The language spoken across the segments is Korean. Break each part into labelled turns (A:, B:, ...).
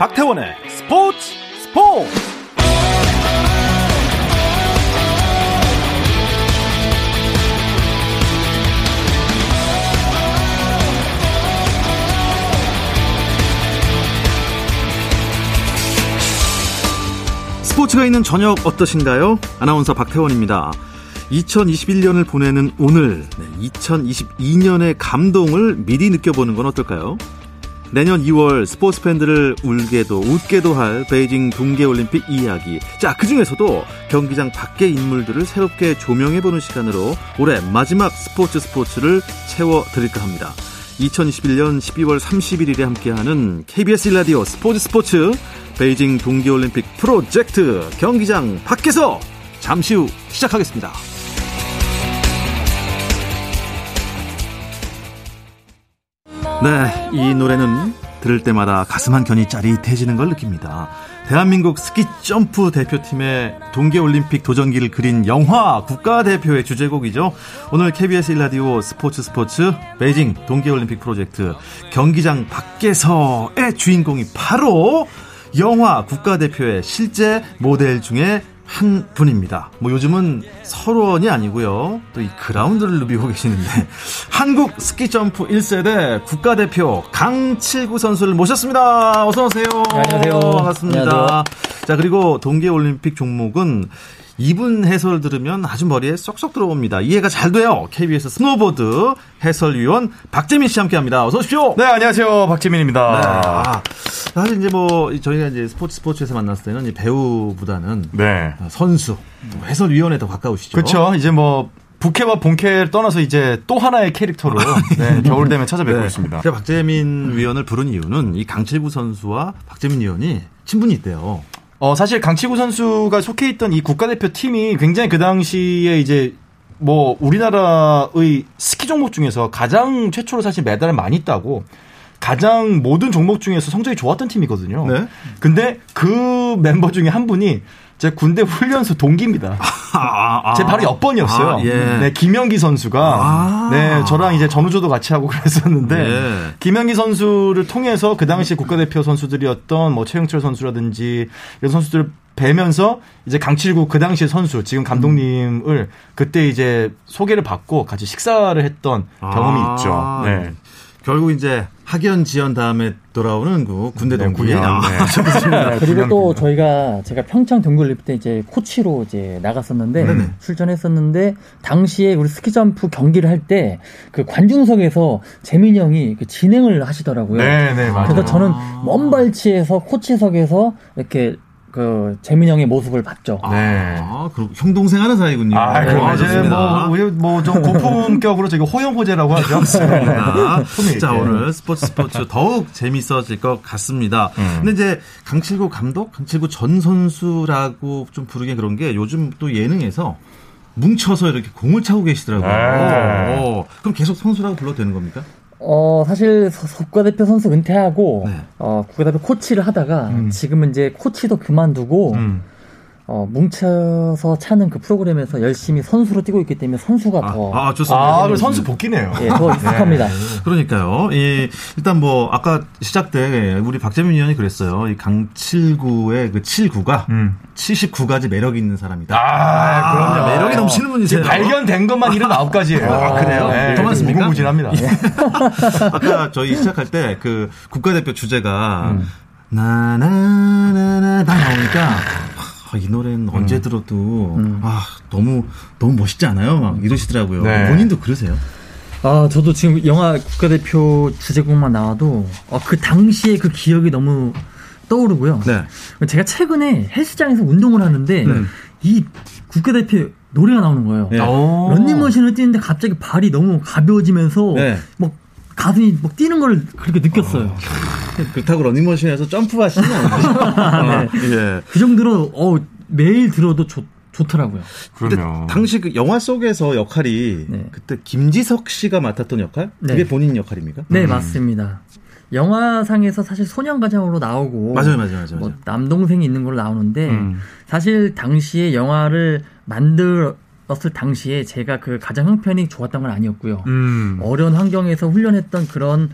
A: 박태원의 스포츠 스포츠 스포츠가 있는 저녁 어떠신가요? 아나운서 박태원입니다. 2021년을 보내는 오늘 2022년의 감동을 미리 느껴보는 건 어떨까요? 내년 2월 스포츠 팬들을 울게도 웃게도 할 베이징 동계올림픽 이야기. 자, 그 중에서도 경기장 밖의 인물들을 새롭게 조명해보는 시간으로 올해 마지막 스포츠 스포츠를 채워드릴까 합니다. 2021년 12월 31일에 함께하는 KBS 일라디오 스포츠 스포츠 베이징 동계올림픽 프로젝트 경기장 밖에서 잠시 후 시작하겠습니다. 네, 이 노래는 들을 때마다 가슴 한 켠이 짜릿해지는 걸 느낍니다. 대한민국 스키 점프 대표팀의 동계올림픽 도전기를 그린 영화 국가대표의 주제곡이죠. 오늘 KBS 일라디오 스포츠 스포츠 베이징 동계올림픽 프로젝트 경기장 밖에서의 주인공이 바로 영화 국가대표의 실제 모델 중에 한 분입니다. 뭐 요즘은 설원이 아니고요. 또 이 그라운드를 누비고 계시는데 한국 스키 점프 1세대 국가대표 강칠구 선수를 모셨습니다. 어서 오세요.
B: 네, 안녕하세요.
A: 반갑습니다.
B: 안녕하세요.
A: 자, 그리고 동계 올림픽 종목은 이분 해설 들으면 아주 머리에 쏙쏙 들어옵니다. 이해가 잘 돼요. KBS 스노보드 해설위원 박재민 씨 함께합니다. 어서 오십시오.
C: 네, 안녕하세요. 박재민입니다.
A: 네. 아, 사실 이제 뭐 저희가 이제 스포츠 스포츠에서 만났을 때는 이 배우보다는
C: 네.
A: 선수, 또 해설위원에 더 가까우시죠.
C: 그렇죠. 이제 뭐 부캐와 본캐를 떠나서 이제 또 하나의 캐릭터로 네, 겨울 되면 찾아뵙고 있습니다.
A: 제가 박재민 위원을 부른 이유는 이 강칠구 선수와 박재민 위원이 친분이 있대요.
C: 어, 사실 강치구 선수가 속해 있던 이 국가대표 팀이 굉장히 그 당시에 이제 뭐 우리나라의 스키 종목 중에서 가장 최초로 사실 메달을 많이 따고 가장 모든 종목 중에서 성적이 좋았던 팀이거든요.
A: 네.
C: 근데 그 멤버 중에 한 분이 제 군대 훈련소 동기입니다.
A: 아, 아,
C: 제 바로 옆번이었어요.
A: 아, 예.
C: 네, 김영기 선수가
A: 아.
C: 네, 저랑 이제 전우조도 같이 하고 그랬었는데
A: 예.
C: 김영기 선수를 통해서 그 당시 국가대표 선수들이었던 뭐 최영철 선수라든지 이런 선수들을 뵈면서 이제 강칠구 그 당시 선수 지금 감독님을 그때 이제 소개를 받고 같이 식사를 했던 경험이
A: 아.
C: 있죠. 네.
A: 결국 이제 학연 지연 다음에 돌아오는 그 군대
C: 네.
A: 아,
C: 네.
A: 좋습니다.
B: 그리고 또 저희가 제가 평창 동계올림픽 때 이제 코치로 이제 나갔었는데
A: 네네.
B: 출전했었는데 당시에 우리 스키 점프 경기를 할 때 그 관중석에서 재민이 형이 그 진행을 하시더라고요.
C: 네, 네, 맞아요.
B: 그래서 저는 먼 발치에서 코치석에서 이렇게 그 재민이 형의 모습을 봤죠.
C: 네.
A: 아, 형 동생 하는 사이군요.
C: 아, 그럼
A: 아,
C: 이제
A: 좋습니다.
C: 뭐, 우리 뭐좀 고품격으로 저기 호영호제라고 하죠.
A: 자. 오늘 스포츠 스포츠 더욱 재밌어질 것 같습니다.
C: 음.
A: 근데 이제 강칠구 감독, 강칠구 전 선수라고 좀 부르기 그런 게 요즘 또 예능에서 뭉쳐서 이렇게 공을 차고 계시더라고요.
C: 네.
A: 어, 그럼 계속 선수라고 불러도 되는 겁니까?
B: 어, 사실 서- 국가대표 선수 은퇴하고
A: 네.
B: 어, 국가대표 코치를 하다가
C: 음.
B: 지금은 이제 코치도 그만두고
C: 음.
B: 어, 뭉쳐서 차는 그 프로그램에서 열심히 선수로 뛰고 있기 때문에 선수가
A: 아,
B: 더
A: 아, 좋습니다.
C: 아, 그럼 선수 복귀네요.
B: 예, 더 익숙합니다.
A: 그러니까요. 이 일단 뭐 아까 시작 때 우리 박재민 위원이 그랬어요. 이 강칠구의 그 7구가
C: 음.
A: 79가지 매력 있는 사람이다.
C: 아, 그럼요.
A: 매력이 넘치는 분이세요.
C: 발견된 것만 79가지예요.
A: 아, 그래요?
C: 네,
A: 더 많습니까?
C: 무궁무진합니다.
A: 아까 저희 시작할 때 그 국가대표 주제가
C: 음.
A: 나나나나 나 나오니까 아, 이 노래는
C: 음.
A: 언제 들어도 아 너무 너무 멋있지 않아요? 막 이러시더라고요.
C: 네.
A: 본인도 그러세요?
B: 아, 저도 지금 영화 국가대표 주제곡만 나와도 어, 그 당시에 그 기억이 너무 떠오르고요.
A: 네.
B: 제가 최근에 헬스장에서 운동을 하는데
A: 네.
B: 이 국가대표 노래가 나오는 거예요.
A: 네.
C: 오.
B: 런닝머신을 뛰는데 갑자기 발이 너무 가벼워지면서
A: 네.
B: 막 가슴이 막 뛰는 걸 그렇게 느꼈어요.
A: 그렇다고 러닝머신에서 점프하시는 아니죠? 예.
B: 그 정도로 어, 매일 들어도 좋, 좋더라고요.
C: 그러면.
A: 당시 그 영화 속에서 역할이
B: 네.
A: 그때 김지석 씨가 맡았던 역할?
B: 네.
A: 그게 본인 역할입니까?
B: 네, 맞습니다. 영화상에서 사실 소년가장으로 나오고
A: 맞아요, 맞아요, 맞아요.
B: 뭐. 남동생이 있는 걸로 나오는데
C: 음.
B: 사실 당시에 영화를 만들 었을 당시에 제가 그 가장 형편이 좋았던 건 아니었고요.
C: 음.
B: 어려운 환경에서 훈련했던 그런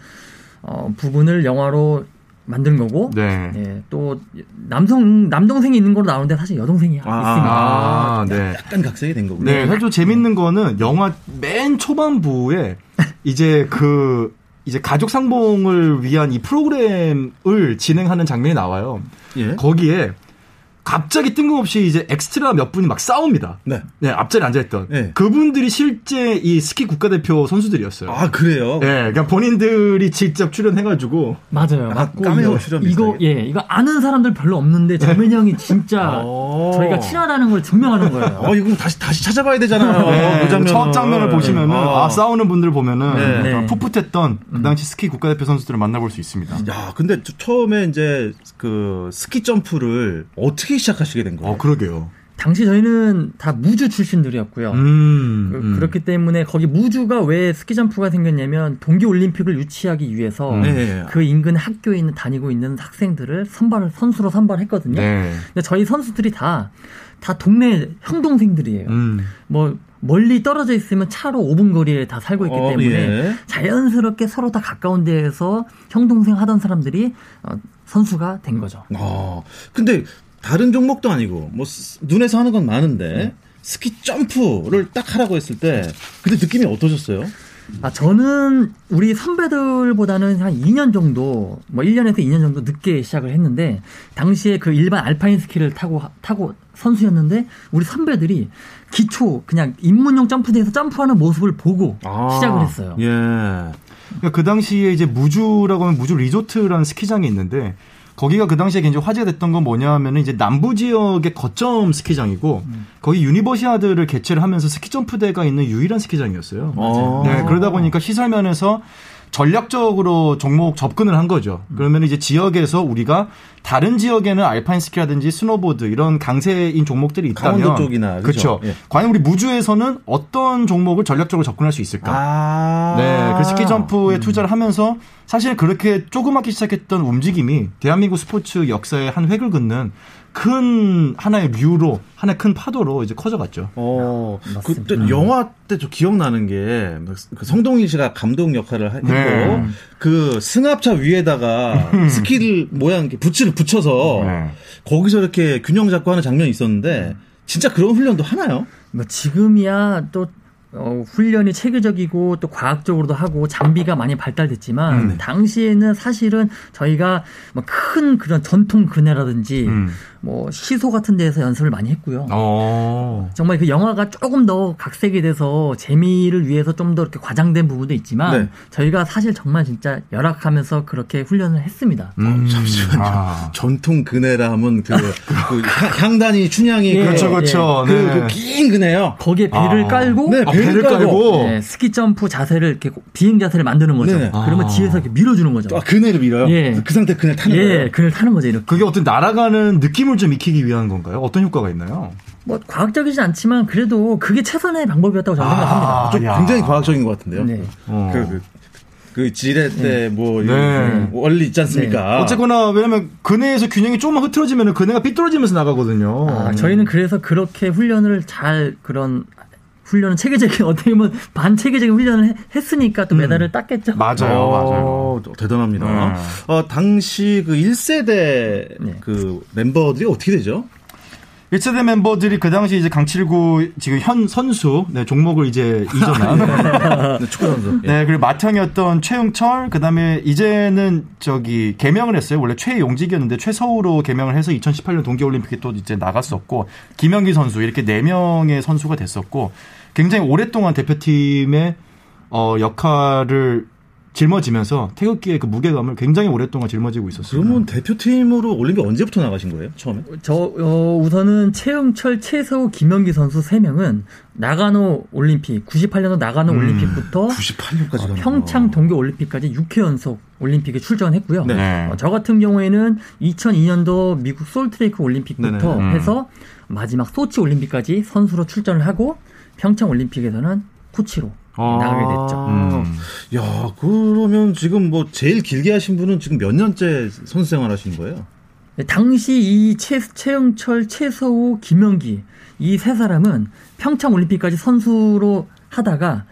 B: 어, 부분을 영화로 만든 거고
C: 네.
B: 예, 또 남성 남동생이 있는 걸로 나오는데 사실 여동생이
A: 아,
B: 있습니다.
C: 아, 네.
A: 약간 각색이 된 거군요.
C: 네, 사실 좀 재밌는 거는 영화 맨 초반부에 이제 그 이제 가족 상봉을 위한 이 프로그램을 진행하는 장면이 나와요.
A: 예.
C: 거기에 갑자기 뜬금없이 이제 엑스트라 몇 분이 막 싸웁니다.
A: 네.
C: 네, 앞자리에 앉아있던.
A: 네.
C: 그분들이 실제 이 스키 국가대표 선수들이었어요.
A: 아 그래요?
C: 네, 그러니까 본인들이 직접 출연해가지고.
B: 맞아요.
A: 아,
B: 맞고
A: 까메오
B: 이거-
A: 출연
B: 이거? 예 이거 아는 사람들 별로 없는데 재민 형이 진짜
A: 오.
B: 저희가 친하다는 걸 증명하는 거예요.
A: 어 이건 다시 다시 찾아봐야 되잖아요.
C: 네,
A: 그 장면을.
C: 첫 장면을 보시면은,
A: 아.
C: 아, 싸우는 분들 보면은,
A: 네.
B: 네.
C: 어, 풋풋했던 그 당시 스키 국가대표 선수들을 만나볼 수 있습니다.
A: 야, 근데 저- 처음에 이제 그 스키 점프를 어떻게 시작하시게 된 거예요?
C: 어, 그러게요.
B: 당시 저희는 다 무주 출신들이었고요.
C: 음.
B: 그,
C: 음.
B: 렇기 때문에 거기 무주가 왜 스키 점프가 생겼냐면 동계 올림픽을 유치하기 위해서
A: 네.
B: 그 인근 학교에 있는 다니고 있는 학생들을 선발을 선수로 선발했거든요.
C: 네.
B: 근데 저희 선수들이 다다 동네 형 동생들이에요.
C: 음.
B: 뭐 멀리 떨어져 있으면 차로 5분 거리에 다 살고 있기
A: 어,
B: 때문에
A: 예.
B: 자연스럽게 서로 다 가까운 데에서 형 동생 하던 사람들이 어, 선수가 된 거죠.
A: 아, 근데 다른 종목도 아니고 뭐 스- 눈에서 하는 건 많은데 스키 점프를 딱 하라고 했을 때 그때 느낌이 어떠셨어요?
B: 아, 저는 우리 선배들보다는 한 2년 정도, 뭐 1년에서 2년 정도 늦게 시작을 했는데, 당시에 그 일반 알파인 스키를 타고, 타고 선수였는데, 우리 선배들이 기초, 그냥 입문용 점프대에서 점프하는 모습을 보고 시작을 했어요.
A: 예.
C: 그러니까 그 당시에 이제 무주라고 하면 무주 리조트라는 스키장이 있는데 거기가 그 당시에 굉장히 화제가 됐던 건 뭐냐 하면은 이제 남부 지역의 거점 스키장이고 거기 유니버시아드를 개최를 하면서 스키 점프대가 있는 유일한 스키장이었어요.
A: 어.
C: 네, 그러다 보니까 시설 면에서 전략적으로 종목 접근을 한 거죠. 그러면 이제 지역에서 우리가 다른 지역에는 알파인 스키라든지 스노보드 이런 강세인 종목들이 있다면
A: 강원도 쪽이나?
C: 그렇죠.
A: 예.
C: 과연 우리 무주에서는 어떤 종목을 전략적으로 접근할 수 있을까?
A: 아.
C: 네, 그 스키 점프에 투자를 하면서 사실 그렇게 조그맣게 시작했던 움직임이 대한민국 스포츠 역사의 한 획을 긋는 큰 하나의 류로 하나의 큰 파도로 이제 커져갔죠.
A: 어,
B: 맞습니다.
A: 그때 영화 때 저 기억나는 게 그 성동일 씨가 감독 역할을 하- 했고
C: 네.
A: 그 승합차 위에다가 스키를 모양 부츠를 붙여서
C: 네.
A: 거기서 이렇게 균형 잡고 하는 장면이 있었는데 진짜 그런 훈련도 하나요?
B: 뭐 지금이야 또 어, 훈련이 체계적이고 또 과학적으로도 하고 장비가 많이 발달됐지만
C: 음.
B: 당시에는 사실은 저희가 뭐큰 그런 전통 그네라든지
C: 음.
B: 뭐 시소 같은 데에서 연습을 많이 했고요.
C: 어.
B: 정말 그 영화가 조금 더 각색이 돼서 재미를 위해서 좀 더 이렇게 과장된 부분도 있지만
A: 네.
B: 저희가 사실 정말 진짜 열악하면서 그렇게 훈련을 했습니다.
C: 음.
A: 잠시만요.
C: 아.
A: 전통 그네라 하면 그, 그 향- 향단이 춘향이
B: 예,
C: 그렇죠, 그렇죠.
A: 그,
C: 네.
A: 그긴 그네요.
B: 거기에 배를
C: 아.
B: 깔고
A: 네,
C: 아,
A: 배를 깔고.
C: 깔고.
B: 네, 스키 점프 자세를 이렇게 비행 자세를 만드는 거죠.
A: 네네.
B: 그러면
C: 아.
B: 뒤에서 이렇게 밀어주는 거죠.
A: 아, 그네를 밀어요.
B: 예.
A: 그 상태 그네 타는
B: 예,
A: 거예요.
B: 그걸 타는 거죠. 이렇게.
C: 그게 어떤 날아가는 느낌을 좀 익히기 위한 건가요? 어떤 효과가 있나요?
B: 뭐 과학적이진 않지만 그래도 그게 최선의 방법이었다고 저는
C: 아.
B: 생각합니다.
A: 좀
C: 야.
A: 굉장히 과학적인 것 같은데요.
B: 네.
C: 어.
A: 그, 그, 그 지뢰 때 뭐, 이
C: 네.
A: 원리 있지 않습니까?
C: 어쨌거나 왜냐면 그네에서 균형이 조금만 흐트러지면 그네가 삐뚤어지면서 나가거든요.
B: 아, 저희는 그래서 그렇게 훈련을 잘 그런 훈련은 체계적인 어떻게 보면 반체계적인 훈련을 해- 했으니까 또 메달을 땄겠죠.
C: 음. 맞아요, 맞아요.
A: 어, 대단합니다.
C: 네.
A: 어, 당시 그 1세대
B: 네.
A: 그 멤버들이 어떻게 되죠?
C: 1세대 멤버들이 그 당시 이제 강칠구 지금 현 선수 네, 종목을 이제 이전한
A: 네, 축구 선수. 예.
C: 네, 그리고 맏형이었던 최흥철, 그 다음에 이제는 저기 개명을 했어요. 원래 최용직이었는데 최서우로 개명을 해서 2018년 동계 올림픽에 또 이제 나갔었고, 김영기 선수, 이렇게 네 명의 선수가 됐었고, 굉장히 오랫동안 대표팀의 어, 역할을 짊어지면서 태극기의 그 무게감을 굉장히 오랫동안 짊어지고 있었어요.
A: 그러면 대표팀으로 올림픽 언제부터 나가신 거예요? 처음에?
B: 저 어, 우선은 최영철, 최서우, 김영기 선수 3명은 나가노 올림픽 98년도 나가노
C: 음,
B: 올림픽부터
A: 98년까지
B: 어, 평창 동계 올림픽까지 6회 연속 올림픽에 출전했고요.
C: 네.
B: 어, 저 같은 경우에는 2002년도 미국 솔트레이크 올림픽부터
C: 네네. 음.
B: 해서 마지막 소치 올림픽까지 선수로 출전을 하고 평창 올림픽에서는 코치로
C: 아.
B: 나가게 됐죠.
C: 음.
A: 야, 그러면 지금 뭐 제일 길게 하신 분은 지금 몇 년째 선수 생활 하시는 거예요?
B: 네, 당시 이 최, 최영철, 최서우, 김영기 이 세 사람은 평창 올림픽까지 선수로 하다가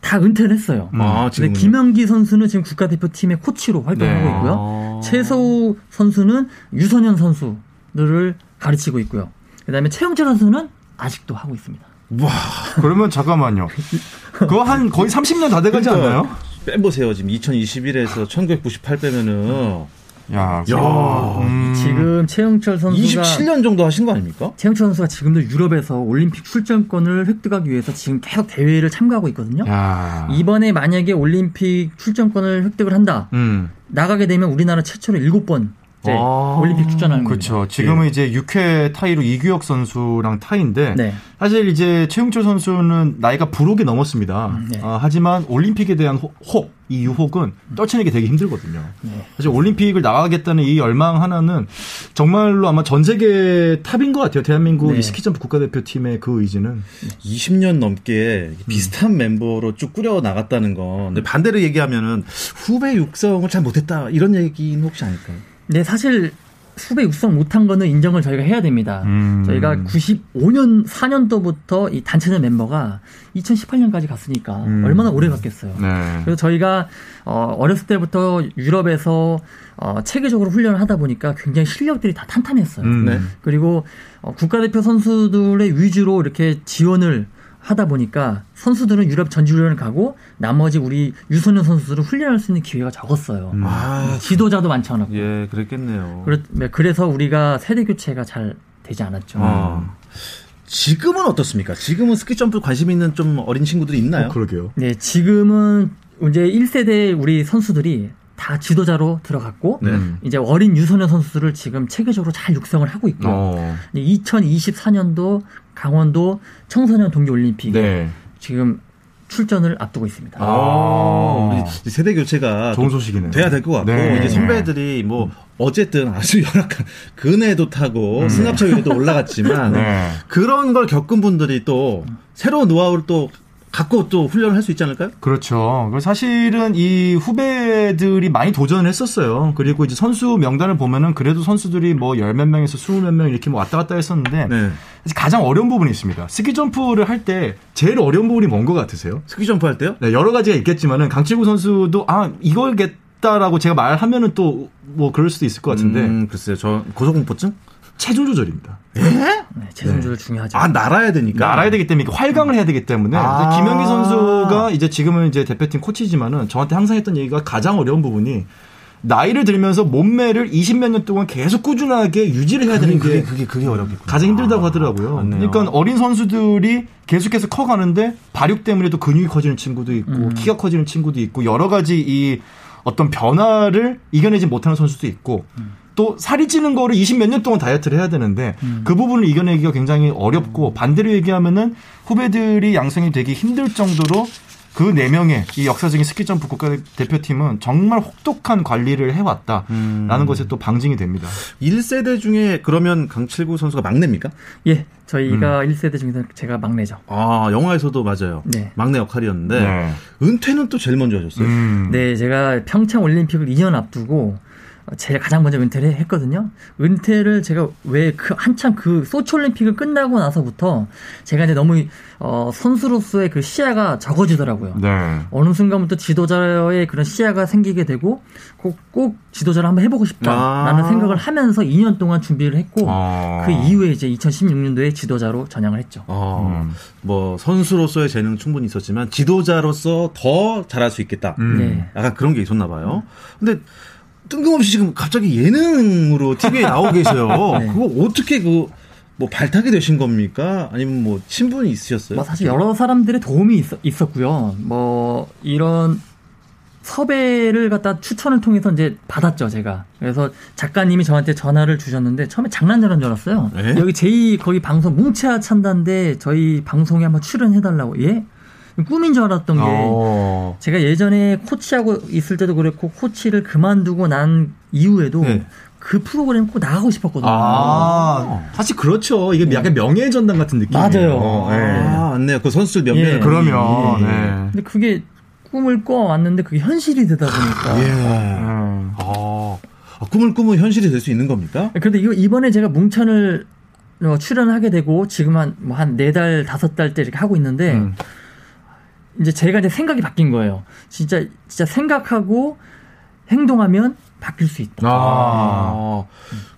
B: 다 은퇴를 했어요.
A: 아,
B: 근데? 김영기 선수는 지금 국가대표팀의 코치로 활동하고
C: 네.
B: 있고요.
A: 아.
B: 최소우 선수는 유소년 선수들을 가르치고 있고요. 그다음에 최영철 선수는 아직도 하고 있습니다.
A: 와,
C: 그러면 잠깐만요. 그거 한 거의 30년 다 돼가지
A: 그러니까
C: 않나요?
A: 빼보세요. 지금 2021에서 1998 빼면은
C: 야,
A: 야.
C: 음.
B: 지금 최영철 선수가
A: 27년 정도 하신 거 아닙니까?
B: 최영철 선수가 지금도 유럽에서 올림픽 출전권을 획득하기 위해서 지금 계속 대회를 참가하고 있거든요.
C: 야.
B: 이번에 만약에 올림픽 출전권을 획득을 한다.
C: 음.
B: 나가게 되면 우리나라 최초로 7번 째
C: 아,
B: 올림픽 출전하는 겁니다.
C: 그렇죠. 지금은 이제 6회 타이로 이규혁 선수랑 타인데
B: 네.
C: 사실 이제 최흥철 선수는 나이가 불혹이 넘었습니다.
B: 네.
C: 아, 하지만 올림픽에 대한 호- 혹, 이 유혹은 떨쳐내기 되게 힘들거든요.
B: 네.
C: 사실 올림픽을 나가겠다는 이 열망 하나는 정말로 아마 전 세계 top인 것 같아요. 대한민국
B: 네.
C: 이 스키점프 국가대표팀의 그 의지는.
A: 20년 넘게 비슷한 멤버로 쭉 꾸려 나갔다는 건. 근데 반대로 얘기하면은 후배 육성을 잘 못했다 이런 얘기는 혹시 아닐까요?
B: 네, 사실 후배 육성 못한 거는 인정을 저희가 해야 됩니다.
C: 음.
B: 저희가 95년 4년도부터 이 단체전 멤버가 2018년까지 갔으니까
C: 음.
B: 얼마나 오래 갔겠어요.
C: 네.
B: 그래서 저희가 어, 어렸을 때부터 유럽에서 어, 체계적으로 훈련을 하다 보니까 굉장히 실력들이 다 탄탄했어요.
C: 음.
A: 네.
B: 그리고 어, 국가대표 선수들의 위주로 이렇게 지원을 하다 보니까 선수들은 유럽 전지훈련을 가고 나머지 우리 유소년 선수들은 훈련할 수 있는 기회가 적었어요.
C: 음.
A: 아,
B: 지도자도 많지 않았고.
A: 예, 그랬겠네요.
B: 그래- 네, 그래서 우리가 세대 교체가 잘 되지 않았죠.
A: 어. 지금은 어떻습니까? 지금은 스키 점프 관심 있는 좀 어린 친구들이 있나요?
C: 어, 그러게요.
B: 네, 지금은 이제 1세대 우리 선수들이 다 지도자로 들어갔고
A: 네.
C: 음.
B: 이제 어린 유소년 선수들을 지금 체계적으로 잘 육성을 하고 있고요.
C: 어.
B: 2024년도 강원도 청소년 동계올림픽
C: 네.
B: 지금 출전을 앞두고 있습니다.
A: 아, 우리 세대 교체가
C: 좋은
A: 좀
C: 소식이네요.
A: 돼야 될 것 같고
C: 네.
A: 이제 선배들이 뭐 어쨌든 아주 열악한 근해도 타고 승합차 위에도 올라갔지만
C: 네.
A: 그런 걸 겪은 분들이 또 새로운 노하우를 또 갖고 또 훈련을 할 수 있지 않을까요?
C: 그렇죠. 그리고 사실은 이 후배들이 많이 도전을 했었어요. 그리고 이제 선수 명단을 보면은 그래도 선수들이 뭐 열 몇 명에서 스물 몇 명 이렇게 뭐 왔다 갔다 했었는데
A: 네.
C: 가장 어려운 부분이 있습니다. 스키 점프를 할 때 제일 어려운 부분이 뭔 것 같으세요?
A: 스키 점프 할 때요?
C: 네, 여러 가지가 있겠지만은 강칠구 선수도 아 이걸 겠다라고 제가 말하면은 또 뭐 그럴 수도 있을 것 같은데
A: 음, 글쎄요. 저 고소공포증?
C: 체중 조절입니다.
B: 네, 체중 조절 중요하죠.
A: 아, 날아야 되니까.
C: 날아야 되기 때문에 활강을 해야 되기 때문에
A: 아.
C: 김현기 선수가 이제 지금은 이제 대표팀 코치지만은 저한테 항상 했던 얘기가 가장 어려운 부분이 나이를 들면서 몸매를 20몇 년 동안 계속 꾸준하게 유지를 해야 되는 게
A: 그게 그게 어렵겠구나.
C: 가장 힘들다고 하더라고요.
A: 맞네요.
C: 그러니까 어린 선수들이 계속해서 커가는데 발육 때문에 또 근육이 커지는 친구도 있고 키가 커지는 친구도 있고 여러 가지 이 어떤 변화를 이겨내지 못하는 선수도 있고 또 살이 찌는 거를 20 몇 년 동안 다이어트를 해야 되는데 그 부분을 이겨내기가 굉장히 어렵고 반대로 얘기하면은 후배들이 양성이 되기 힘들 정도로 그 네 명의 이 역사적인 스키점프 국가대표팀은 정말 혹독한 관리를 해왔다라는 것에 또 방증이 됩니다.
A: 1세대 중에 그러면 강칠구 선수가 막내입니까?
B: 예, 저희가 1세대 중에서 제가 막내죠.
A: 아, 영화에서도 맞아요.
B: 네.
A: 막내 역할이었는데
C: 네.
A: 은퇴는 또 제일 먼저 하셨어요.
C: 음.
B: 네, 제가 평창 올림픽을 2년 앞두고 제가 가장 먼저 은퇴를 했거든요. 은퇴를 제가 왜 그 한참 그 소치 올림픽을 끝나고 나서부터 제가 이제 너무 어 선수로서의 그 시야가 적어지더라고요.
C: 네.
B: 어느 순간부터 지도자의 그런 시야가 생기게 되고 꼭, 꼭 지도자를 한번 해보고 싶다라는
A: 아.
B: 생각을 하면서 2년 동안 준비를 했고
C: 아.
B: 그 이후에 이제 2016년도에 지도자로 전향을 했죠.
A: 어,
C: 음.
A: 뭐 선수로서의 재능 충분히 있었지만 지도자로서 더 잘할 수 있겠다.
C: 음.
B: 네.
A: 약간 그런 게 있었나 봐요. 근데 뜬금없이 지금 갑자기 예능으로 TV에 나오고 계세요.
B: 네.
A: 그거 어떻게 그 뭐 발탁이 되신 겁니까? 아니면 뭐 친분이 있으셨어요?
B: 뭐 사실 여러 사람들의 도움이 있, 었고요뭐 이런 섭외를 갖다 추천을 통해서 이제 받았죠 제가. 그래서 작가님이 저한테 전화를 주셨는데 처음에 장난 전화인 줄 알았어요.
A: 네?
B: 여기 제이 거기 방송 뭉치아 찬다인데 저희 방송에 한번 출연해달라고. 예? 꿈인 줄 알았던 게
C: 어.
B: 제가 예전에 코치하고 있을 때도 그랬고 코치를 그만두고 난 이후에도
A: 네.
B: 그 프로그램 꼭 나가고 싶었거든요.
C: 아, 사실 그렇죠. 이게 약간 명예의 전당 같은 느낌이에요.
B: 맞아요.
C: 어, 예.
A: 아, 맞네요. 그 선수들 몇
B: 예.
A: 명.
C: 그러면,
A: 예.
C: 네.
B: 근데 그게 꿈을 꿔왔는데 그게 현실이 되다 보니까
A: 예.
C: 음.
A: 아, 아, 꿈을 꾸면 현실이 될 수 있는 겁니까?
B: 그런데 이거 이번에 제가 뭉천을 어, 출연하게 되고 지금 한 뭐한 네 달 다섯 달째 이렇게 하고 있는데
C: 음.
B: 이제 제가 이제 생각이 바뀐 거예요. 진짜 진짜 생각하고 행동하면 바뀔 수 있다.
A: 아,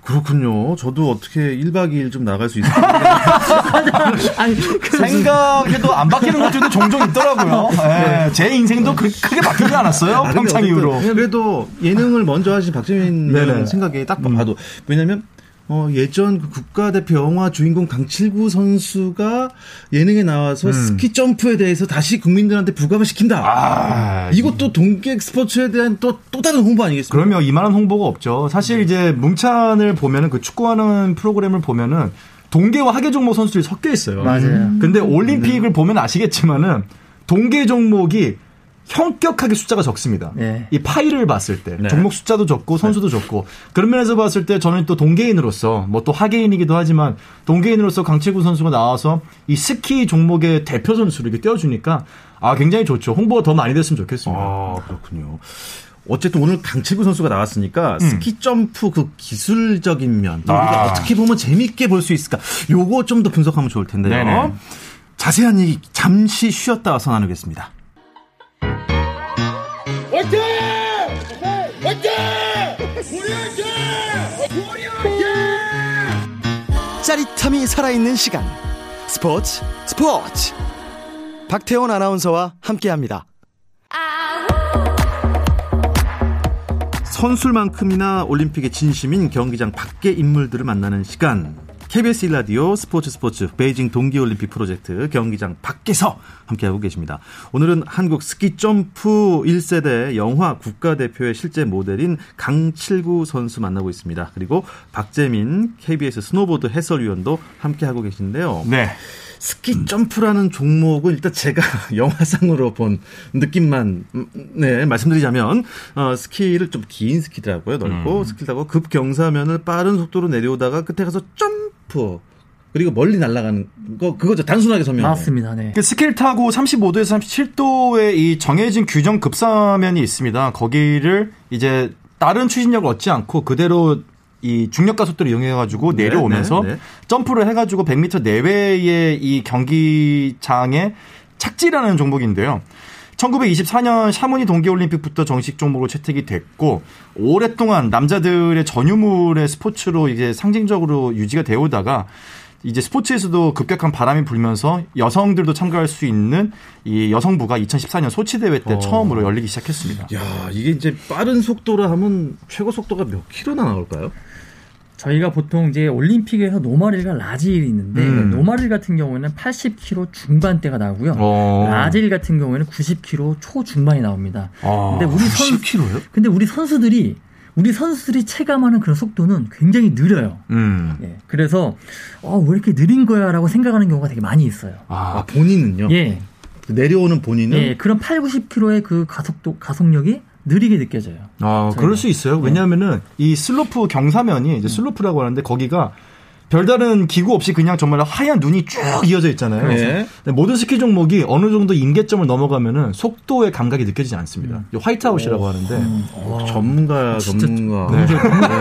A: 그렇군요. 저도 어떻게 1박 2일 좀 나갈 수
B: 그-
C: 생각해도 안 바뀌는 것들도 종종 있더라고요. 예, 제 인생도 그, 크게 바뀌지 않았어요.
A: 아,
C: 평창 이후로.
A: 그래도 예능을 먼저 하신 박재민 생각에 딱 봐도 왜냐면 어, 예전 그 국가대표 영화 주인공 강칠구 선수가 예능에 나와서 스키 점프에 대해서 다시 국민들한테 부각을 시킨다.
C: 아,
A: 이것도 동계 스포츠에 대한 또, 또 다른 홍보 아니겠습니까?
C: 그러면 이만한 홍보가 없죠. 사실 이제 뭉찬을 보면은 그 축구하는 프로그램을 보면은 동계와 하계 종목 선수들이 섞여 있어요.
B: 맞아요.
C: 근데 올림픽을 보면 아시겠지만은 동계 종목이 현격하게 숫자가 적습니다.
B: 네.
C: 이 파이를 봤을 때
A: 네.
C: 종목 숫자도 적고 선수도 적고 그런 면에서 봤을 때 저는 또 동계인으로서 뭐 또 하계인이기도 하지만 동계인으로서 강채구 선수가 나와서 이 스키 종목의 대표 선수를 이렇게 띄워주니까 아 굉장히 좋죠. 홍보가 더 많이 됐으면 좋겠습니다.
A: 아, 그렇군요. 어쨌든 오늘 강칠구 선수가 나왔으니까
C: 음.
A: 스키 점프 그 기술적인 면또
C: 아.
A: 우리가 어떻게 보면 재밌게 볼 수 있을까? 요거 좀 더 분석하면 좋을 텐데요.
C: 네네.
A: 자세한 얘기 잠시 쉬었다 와서 나누겠습니다.
D: 화이팅! 화이팅! 우리 화이팅! 우리 화이팅!
E: 짜릿함이 살아있는 시간 스포츠 스포츠 박태원 아나운서와 함께합니다.
A: 선술만큼이나 올림픽의 진심인 경기장 밖의 인물들을 만나는 시간. KBS 1라디오 스포츠 스포츠 베이징 동계올림픽 프로젝트 경기장 밖에서 함께하고 계십니다. 오늘은 한국 스키 점프 1세대 영화 국가대표의 실제 모델인 강칠구 선수 만나고 있습니다. 그리고 박재민 KBS 스노보드 해설위원도 함께하고 계신데요.
C: 네.
A: 스키 점프라는 종목은 일단 제가 영화상으로 본 느낌만 음, 네 말씀드리자면 어, 스키를 좀 긴 스키더라고요 넓고 스키를 타고 급경사면을 빠른 속도로 내려오다가 끝에 가서 점프 그리고 멀리 날아가는 거 그거죠 단순하게 설명
B: 맞습니다. 네.
C: 그 스키를 타고 35도에서 37도의 이 정해진 규정 급사면이 있습니다. 거기를 이제 다른 추진력을 얻지 않고 그대로 이 중력가 속도를 이용해 가지고
A: 네,
C: 내려오면서
A: 네, 네.
C: 점프를 해 가지고 100m 내외의 이 경기장에 착지라는 종목인데요. 1924년 샤모니 동계올림픽부터 정식 종목으로 채택이 됐고 오랫동안 남자들의 전유물의 스포츠로 이제 상징적으로 유지가 되어 오다가 이제 스포츠에서도 급격한 바람이 불면서 여성들도 참가할 수 있는 이 여성부가 2014년 소치 대회 때
A: 어.
C: 처음으로 열리기 시작했습니다.
A: 야 이게 이제 빠른 속도라 하면 최고 속도가 몇 킬로나 나올까요?
B: 저희가 보통 이제 올림픽에서 normal hill과 large hill이 있는데
C: 음.
B: normal hill 같은 경우에는 80km 중반대가 나오고요.
C: 어.
B: large hill 같은 경우에는 90km 초중반이 나옵니다.
C: 아,
B: 근데 우리 선
A: 10킬로요?
B: 근데 우리 선수들이 우리 선수들이 체감하는 그런 속도는 굉장히 느려요.
C: 음.
B: 예. 그래서 어, 왜 이렇게 느린 거야라고 생각하는 경우가 되게 많이 있어요.
A: 아 본인은요?
B: 예.
A: 그 내려오는 본인은
B: 예. 그런 8, 90km의 그 가속도 가속력이 느리게 느껴져요.
C: 아,
B: 저희가.
C: 그럴 수 있어요. 왜냐하면은 이 슬로프 경사면이 이제 슬로프라고 하는데 거기가 별다른 기구 없이 그냥 정말 하얀 눈이 쭉 이어져 있잖아요.
A: 네.
C: 모든 스키 종목이 어느 정도 임계점을 넘어가면은 속도의 감각이 느껴지지 않습니다. 이 화이트아웃이라고 하는데.
A: 어, 전문가야
B: 진짜
A: 전문가.
C: 네.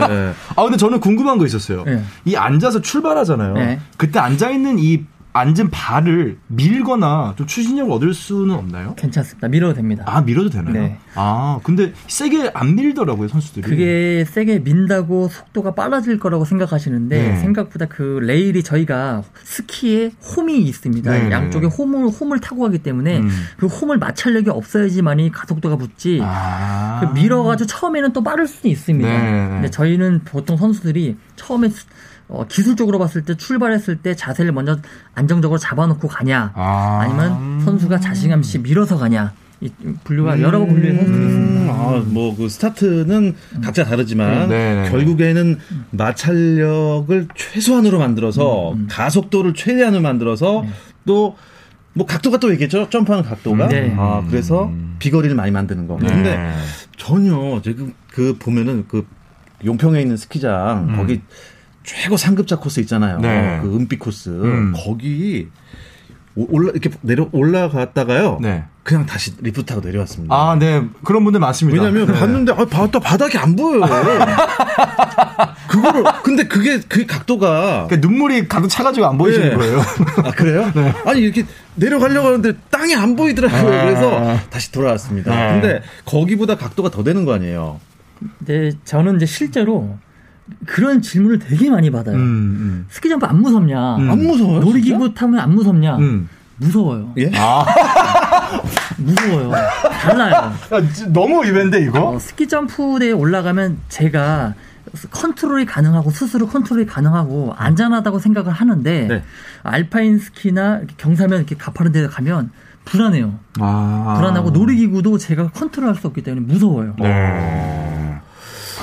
A: 네.
C: 아 근데 저는 궁금한 거 있었어요.
B: 네.
C: 이 앉아서 출발하잖아요.
B: 네.
C: 그때 앉아 있는 이 앉은 발을 밀거나 좀 추진력을 얻을 수는 없나요?
B: 괜찮습니다. 밀어도 됩니다.
C: 아 밀어도 되나요?
B: 네.
C: 아 근데 세게 안 밀더라고요 선수들이.
B: 그게 세게 민다고 속도가 빨라질 거라고 생각하시는데
C: 네.
B: 생각보다 그 레일이 저희가 스키에 홈이 있습니다.
C: 네,
B: 양쪽에
C: 네.
B: 홈을 홈을 타고 가기 때문에
C: 음.
B: 그 홈을 마찰력이 없어야지만이 가속도가 붙지.
C: 아.
B: 그 밀어가지고 처음에는 또 빠를 수도 있습니다.
C: 네.
B: 근데 저희는 보통 선수들이 처음에 수- 어, 기술적으로 봤을 때 출발했을 때 자세를 먼저 안정적으로 잡아놓고 가냐,
C: 아.
B: 아니면 선수가 자신감 있이 밀어서 가냐. 이 분류가 여러 분류의 선수들이 있습니다.
A: 아, 뭐 그 스타트는 각자 다르지만
C: 네, 네.
A: 결국에는 마찰력을 최소한으로 만들어서 가속도를 최대한으로 만들어서 또뭐 각도가 또 있겠죠 점프하는 각도가
B: 네.
A: 아 그래서 비거리를 많이 만드는 거
C: 네.
A: 근데 전혀 지금 그 보면은 그 용평에 있는 스키장 거기 최고 상급자 코스 있잖아요
C: 네.
A: 그 은빛 코스
C: 음.
A: 거기 오- 올라 이렇게 내려 올라갔다가요.
C: 네.
A: 그냥 다시 리프트 타고 내려왔습니다.
C: 아, 네. 그런 분들 많습니다.
A: 왜냐면
C: 네.
A: 봤는데 아, 바다 바닥이 안 보여요. 그거를 근데 그게 그 각도가
C: 그러니까 눈물이 가득 차 가지고 안 보이시는
A: 네.
C: 거예요.
A: 아 그래요? 아니 이렇게 내려가려고 하는데 땅이 안 보이더라고요.
C: 아.
A: 그래서 다시 돌아왔습니다.
C: 네.
A: 근데 거기보다 각도가 더 되는 거 아니에요?
B: 근데 저는 이제 실제로 그런 질문을 되게 많이 받아요.
C: 음, 음.
B: 스키 점프 안 무섭냐?
C: 음.
A: 안 무서워요?
B: 놀이기구 타면 안 무섭냐?
C: 음.
B: 무서워요.
A: 예?
B: 무서워요. 달라요.
C: 야, 지- 너무 의외인데 이거?
B: 어, 스키 점프대에 올라가면 제가 컨트롤이 가능하고 스스로 컨트롤이 가능하고 안전하다고 생각을 하는데
A: 네.
B: 알파인 스키나 경사면 이렇게 가파른 데 가면 불안해요.
C: 아.
B: 불안하고 놀이기구도 제가 컨트롤할 수 없기 때문에 무서워요.
C: 네.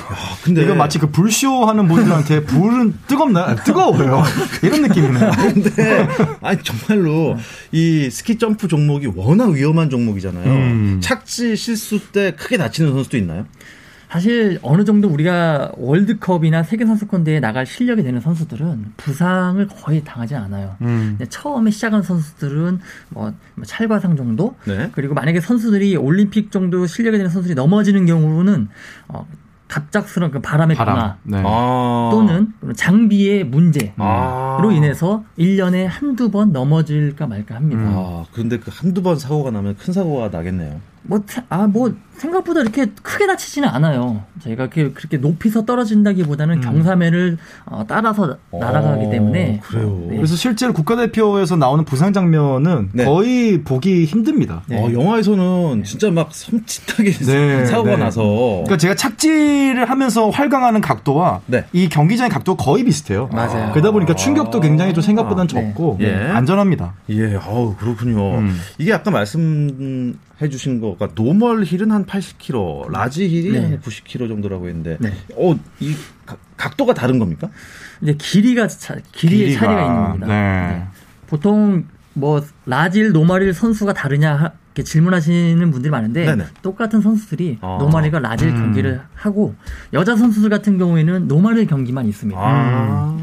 A: 아, 근데
C: 이거 마치 그 불쇼 하는 분들한테 불은 뜨겁나요? 아, 뜨거워요. 이런 느낌이네요.
A: 근데 아니 정말로 이 스키 점프 종목이 워낙 위험한 종목이잖아요.
C: 음.
A: 착지 실수 때 크게 다치는 선수도 있나요?
B: 사실 어느 정도 우리가 월드컵이나 세계 선수권 대회에 나갈 실력이 되는 선수들은 부상을 거의 당하지 않아요.
C: 음.
B: 처음에 시작한 선수들은 뭐 찰과상 정도
A: 네.
B: 그리고 만약에 선수들이 올림픽 정도 실력이 되는 선수들이 넘어지는 경우는 어, 갑작스러운 그 바람의
C: 바람.
B: 변화
C: 네.
A: 아.
B: 또는 장비의 문제로
A: 아.
B: 인해서 1년에 한두 번 넘어질까 말까 합니다.
C: 음.
A: 아, 근데 그 한두 번 사고가 나면 큰 사고가 나겠네요.
B: 뭐, 태- 아, 뭐, 생각보다 이렇게 크게 다치지는 않아요. 저희가 그렇게, 높이서 떨어진다기보다는 경사면을 어, 따라서 날아가기
A: 어,
B: 때문에.
A: 그래요.
B: 네.
C: 그래서 실제로 국가대표에서 나오는 부상 장면은
A: 네.
C: 거의 보기 힘듭니다.
B: 네.
A: 어, 영화에서는 진짜 막 섬찟하게
C: 네,
A: 사고가
C: 네.
A: 나서.
C: 그러니까 제가 착지를 하면서 활강하는 각도와
A: 네.
C: 이 경기장의 각도가 거의 비슷해요.
B: 맞아요.
C: 그러다 보니까 충격도 굉장히 좀 생각보다는
B: 네.
C: 적고
A: 예.
C: 안전합니다.
A: 예, 아우 그렇군요.
C: 음.
A: 이게 아까 말씀 해 주신 거가 normal hill은 한 80km, large hill이
B: 네.
A: 한 90km 정도라고 했는데,
B: 네.
A: 어, 이 가- 각도가 다른 겁니까?
B: 이제 길이가, 차, 길이의
C: 길이가,
B: 차이가 있는 겁니다.
C: 네.
B: 보통 뭐, large hill, normal hill 선수가 다르냐, 하- 이렇게 질문하시는 분들이 많은데,
A: 네네.
B: 똑같은 선수들이
A: 아.
B: normal hill과 large hill
C: 음.
B: 경기를 하고, 여자 선수들 같은 경우에는 normal hill 경기만 있습니다.
A: 아.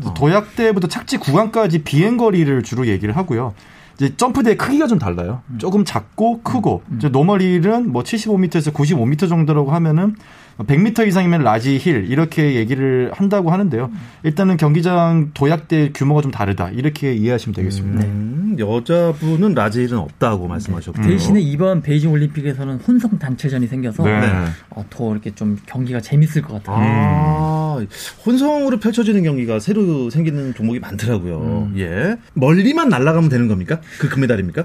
C: 그래서 도약 때부터 착지 구간까지 비행 거리를 주로 얘기를 하고요. 이제 점프대의 크기가 좀 달라요. 조금 작고 크고. 이제 normal hill은 뭐 75m에서 95m 정도라고 하면은 100m 이상이면 large hill 이렇게 얘기를 한다고 하는데요. 일단은 경기장 도약대 규모가 좀 다르다 이렇게 이해하시면 되겠습니다.
A: 음, 여자분은 large hill은 없다고 말씀하셨고.
B: 대신에 이번 베이징 올림픽에서는 혼성 단체전이 생겨서,
C: 네.
B: 어, 더 이렇게 좀 경기가 재밌을 것 같아요.
A: 아, 혼성으로 펼쳐지는 경기가 새로 생기는 종목이 많더라고요. 예. 멀리만 날아가면 되는 겁니까? 그 금메달입니까?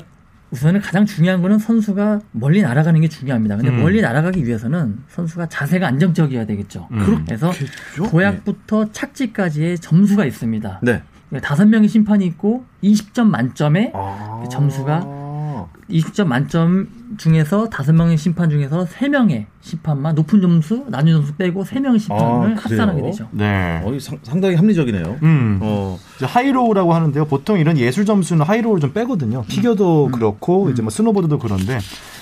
B: 우선은 가장 중요한 거는 선수가 멀리 날아가는 게 중요합니다. 근데
C: 음.
B: 멀리 날아가기 위해서는 선수가 자세가 안정적이어야 되겠죠.
C: 음.
B: 그래서
A: 그렇겠죠?
B: 도약부터 착지까지의 점수가 있습니다.
A: 네.
B: 다섯 명의 심판이 있고 20점 만점에
A: 아.
B: 그 점수가 20점 만점 중에서 다섯 명의 심판 중에서 세 명의 심판만 높은 점수, 낮은 점수 빼고 세 명의 심판을
A: 아?
B: 합산하게 되죠.
C: 네.
A: 어, 상, 상당히 합리적이네요.
C: 음.
A: 어,
C: high low라고 하는데요. 보통 이런 예술 점수는 high low를 좀 빼거든요. 피겨도 그렇고 이제 뭐 스노보드도 그런데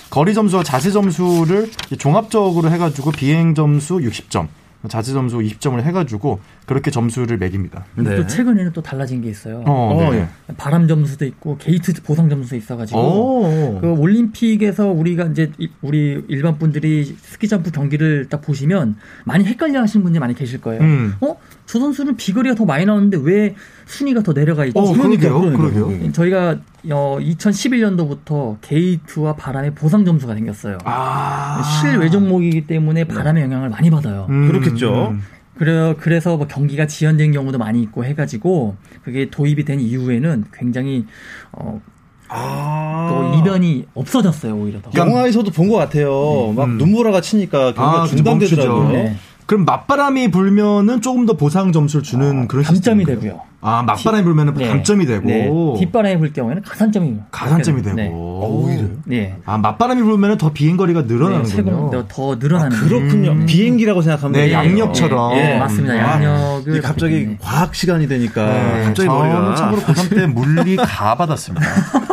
C: 거리 점수와 자세 점수를 종합적으로 해가지고 비행 점수 60점, 자세 점수 20점을 해가지고 그렇게 점수를 매깁니다.
B: 근데
A: 네.
B: 또 최근에는 또 달라진 게 있어요.
C: 어,
A: 어,
C: 네.
B: 바람 점수도 있고 게이트 보상 점수도 있어가지고
A: 오.
B: 그 올림픽에서 우리가 이제 이- 우리 일반 분들이 스키 점프 경기를 딱 보시면 많이 헷갈려 하시는 분들이 많이 계실 거예요.
C: 음.
B: 어? 저 선수는 비거리가 더 많이 나오는데 왜 순위가 더 내려가 있지?
C: 어, 그러게요, 그러게요.
A: 음.
B: 저희가 어, 2011년도부터 게이트와 바람의 보상 점수가 생겼어요.
C: 아.
B: 실외 종목이기 때문에 바람의 영향을 많이 받아요.
C: 음,
A: 그렇겠죠.
C: 음.
B: 그래, 그래서 뭐 경기가 지연된 경우도 많이 있고 해가지고 그게 도입이 된 이후에는 굉장히 어,
A: 아.
B: 또 이변이 없어졌어요 오히려 더.
A: 영화에서도 본 것 같아요. 막
C: 음.
A: 눈보라가 치니까 경기가
C: 아,
A: 중단되더라고요.
B: 네.
C: 그럼 맞바람이 불면은 조금 더 보상 점수를 주는 그런
B: 감점이? 되고요.
C: 아, 맞바람이 불면은
B: 네.
C: 감점이 되고
B: 네. 뒷바람이 불 경우에는 가산점이
C: 가산점이 되고.
B: 네.
C: 오히려.
B: 네.
C: 아, 맞바람이 불면은 더 비행거리가
B: 네,
C: 늘어나는군요.
B: 최근 더, 더 늘어나는 거예요.
A: 그렇군요.
C: 음.
A: 비행기라고 생각하면
C: 네. 양력처럼.
B: 예, 예, 맞습니다.
A: 아,
B: 양력을
A: 이게 갑자기
B: 네.
A: 과학 시간이 되니까
C: 네,
A: 갑자기 머리가
C: 참고로 고3 때 물리 가 받았습니다.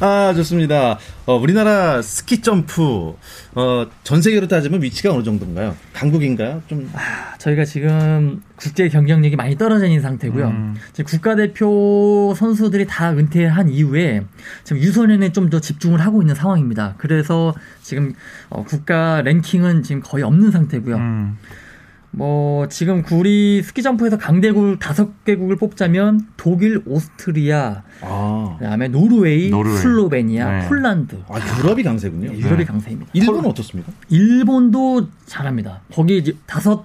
A: 아, 좋습니다. 어, 우리나라 스키 점프, 어, 전 세계로 따지면 위치가 어느 정도인가요? 강국인가요? 좀.
B: 아, 저희가 지금 국제 경쟁력이 많이 떨어져 있는 상태고요.
C: 음.
B: 지금 국가대표 선수들이 다 은퇴한 이후에 지금 유소년에 좀 더 집중을 하고 있는 상황입니다. 그래서 지금 어, 국가 랭킹은 지금 거의 없는 상태고요.
C: 음.
B: 뭐 지금 우리 스키 점프에서 강대국 다섯 개국을 뽑자면 독일, 오스트리아,
A: 아,
B: 그다음에 노르웨이,
C: 노르웨이.
B: 슬로베니아,
C: 네.
B: 폴란드.
A: 아 유럽이 강세군요.
B: 유럽이
C: 네.
B: 강세입니다.
A: 일본은 어떻습니까?
B: 일본도 잘합니다. 거기 이제 다섯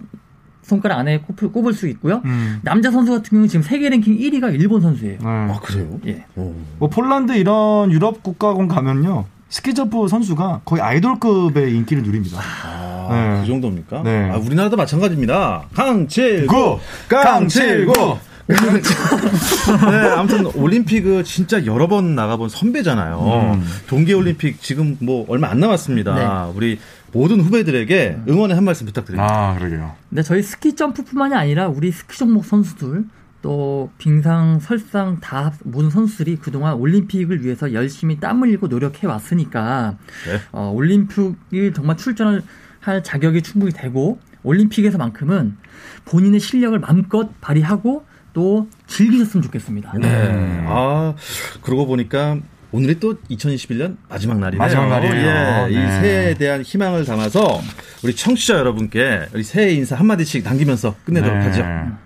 B: 손가락 안에 꼽을, 꼽을 수 있고요.
C: 음.
B: 남자 선수 같은 경우는 지금 세계 랭킹 1위가 일본 선수예요.
C: 네.
A: 아, 그래요?
B: 예.
A: 오.
C: 뭐 폴란드 이런 유럽 국가군 가면요 스키점프 선수가 거의 아이돌급의 인기를 누립니다.
A: 아,
C: 네.
A: 그 정도입니까?
C: 네.
A: 아, 우리나라도 마찬가지입니다. 강칠구,
C: 구, 강칠구.
A: 네, 아무튼 올림픽을 진짜 여러 번 나가본 선배잖아요.
C: 음.
A: 동계올림픽 지금 뭐 얼마 안 남았습니다. 우리 모든 후배들에게 응원의 한 말씀 부탁드립니다.
C: 아 그러게요.
B: 근데 저희 스키 점프뿐만이 아니라 우리 스키 종목 선수들 또 빙상, 설상 다 합- 모든 선수들이 그동안 올림픽을 위해서 열심히 땀 흘리고 노력해 왔으니까
A: 네.
B: 어, 올림픽이 정말 출전을 할 자격이 충분히 되고 올림픽에서만큼은 본인의 실력을 마음껏 발휘하고 또 즐기셨으면 좋겠습니다.
A: 네. 아, 그러고 보니까 오늘이 또 2021년 마지막 날이네요.
C: 마지막 날이에요.
A: 예, 이
C: 네.
A: 새해에 대한 희망을 담아서 우리 청취자 여러분께 우리 새해 인사 한 마디씩 남기면서 끝내도록
C: 네.
A: 하죠.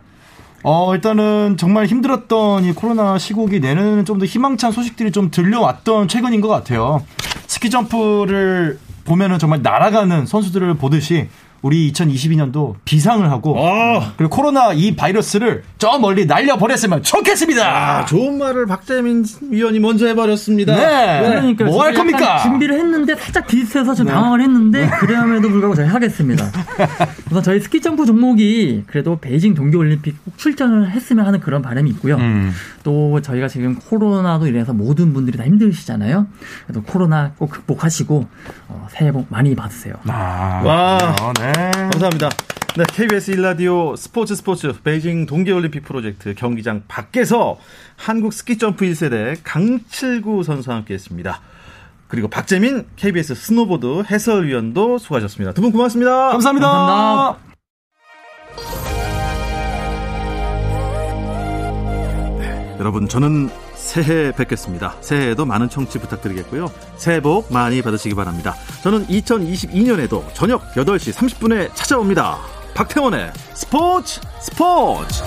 C: 어, 일단은 정말 힘들었던 이 코로나 시국이 내는 좀 더 희망찬 소식들이 좀 들려왔던 최근인 것 같아요. 스키 점프를 보면은 정말 날아가는 선수들을 보듯이 우리 2022년도 비상을 하고
A: 아,
C: 그리고 코로나 이 바이러스를 저 멀리 날려버렸으면 좋겠습니다.
A: 아, 좋은 말을 박재민 위원이 먼저 해버렸습니다.
C: 네.
B: 그러니까
C: 뭐 할 겁니까?
B: 준비를 했는데 살짝 비슷해서 좀
C: 네.
B: 당황을 했는데 그럼에도 불구하고 저희 하겠습니다. 우선 저희 스키 점프 종목이 그래도 베이징 동계올림픽 꼭 출전을 했으면 하는 그런 바람이 있고요.
C: 음.
B: 또 저희가 지금 코로나로 인해서 모든 분들이 다 힘드시잖아요. 그래도 코로나 꼭 극복하시고 어, 새해 복 많이 받으세요.
C: 아,
A: 와.
C: 네.
A: 감사합니다. 네, KBS 일라디오 스포츠 스포츠 베이징 동계올림픽 프로젝트 경기장 밖에서 한국 스키 점프 1세대 강칠구 선수와 함께했습니다. 그리고 박재민 KBS 스노보드 해설위원도 수고하셨습니다. 두 분 고맙습니다.
C: 감사합니다.
B: 감사합니다.
A: 여러분 저는 새해 뵙겠습니다. 새해에도 많은 청취 부탁드리겠고요. 새해 복 많이 받으시기 바랍니다. 저는 2022년에도 저녁 8시 30분에 찾아옵니다. 박태원의 스포츠 스포츠